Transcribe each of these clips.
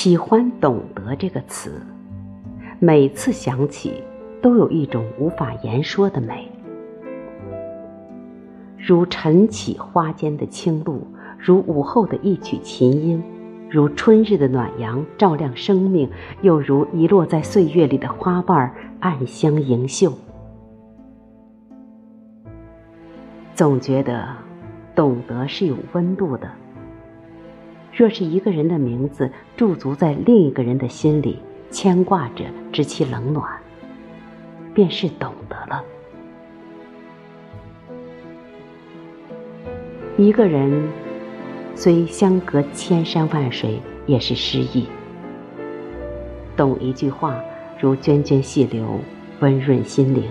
喜欢“懂得”这个词，每次想起，都有一种无法言说的美，如晨起花间的清露，如午后的一曲琴音，如春日的暖阳照亮生命，又如遗落在岁月里的花瓣暗香盈袖。总觉得，懂得是有温度的。若是一个人的名字驻足在另一个人的心里，牵挂着，知其冷暖，便是懂得了。一个人虽相隔千山万水，也是诗意。懂一句话，如涓涓细流，温润心灵。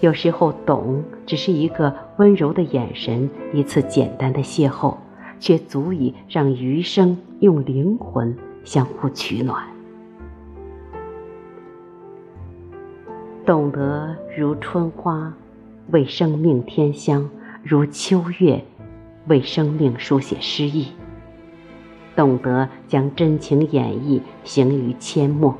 有时候，懂只是一个温柔的眼神，一次简单的邂逅。却足以让余生用灵魂相互取暖。懂得如春花，为生命添香；如秋月，为生命书写诗意。懂得将真情演绎，行于阡陌。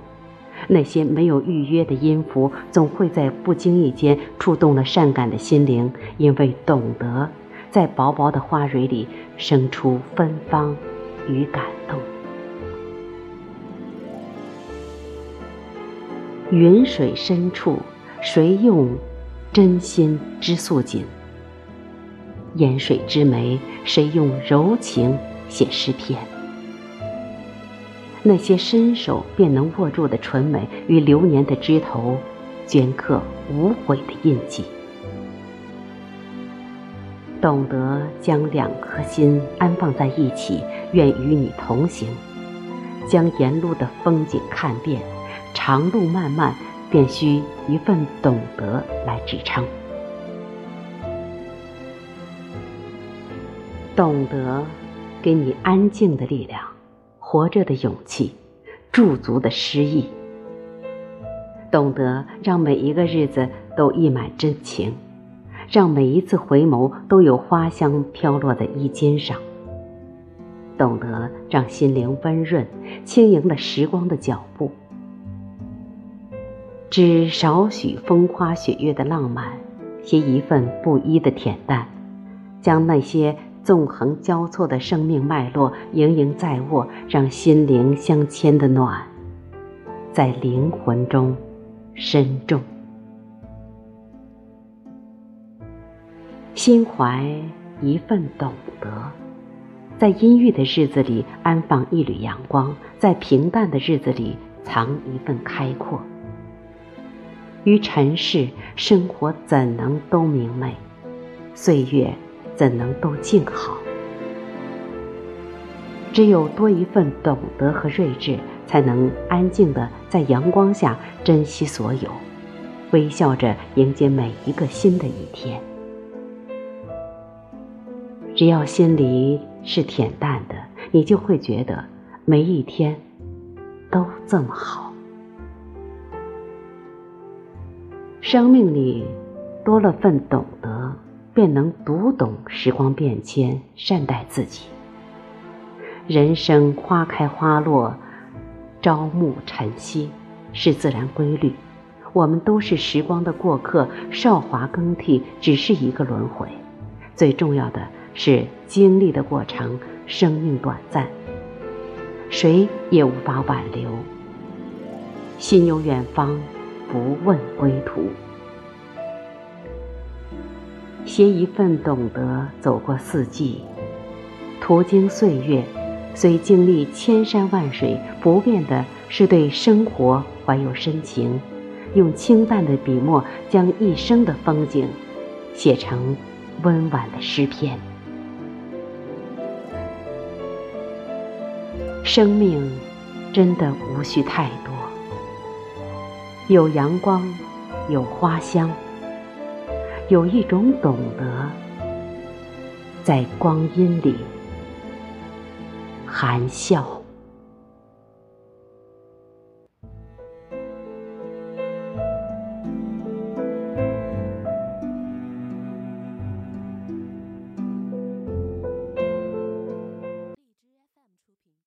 那些没有预约的音符，总会在不经意间触动了善感的心灵，因为懂得。在薄薄的花蕊里生出芬芳与感动。云水深处，谁用真心织素锦？烟水之湄，谁用柔情写诗篇？那些伸手便能握住的纯美，与流年的枝头，镌刻无悔的印记。懂得将两颗心安放在一起，愿与你同行，将沿路的风景看遍。长路漫漫，便需一份懂得来支撑。懂得，给你安静的力量，活着的勇气，驻足的诗意。懂得，让每一个日子都溢满真情。让每一次回眸都有花香飘落在衣襟上。懂得让心灵温润，轻盈了时光的脚步。知少许风花雪月的浪漫，携一份不一的恬淡，将那些纵横交错的生命脉络盈盈在握，让心灵相牵的暖，在灵魂中深重。心怀一份懂得，在阴郁的日子里安放一缕阳光，在平淡的日子里藏一份开阔。于尘世生活怎能都明媚？岁月怎能都静好？只有多一份懂得和睿智，才能安静的在阳光下珍惜所有，微笑着迎接每一个新的一天。只要心里是恬淡的，你就会觉得每一天都这么好。生命里多了份懂得，便能读懂时光变迁，善待自己。人生花开花落，朝暮晨曦，是自然规律。我们都是时光的过客，韶华更替只是一个轮回。最重要的。是经历的过程，生命短暂，谁也无法挽留。心有远方，不问归途。携一份懂得，走过四季，途经岁月，虽经历千山万水，不变的是对生活怀有深情，用清淡的笔墨，将一生的风景写成温婉的诗篇。生命真的无需太多，有阳光，有花香，有一种懂得，在光阴里含笑。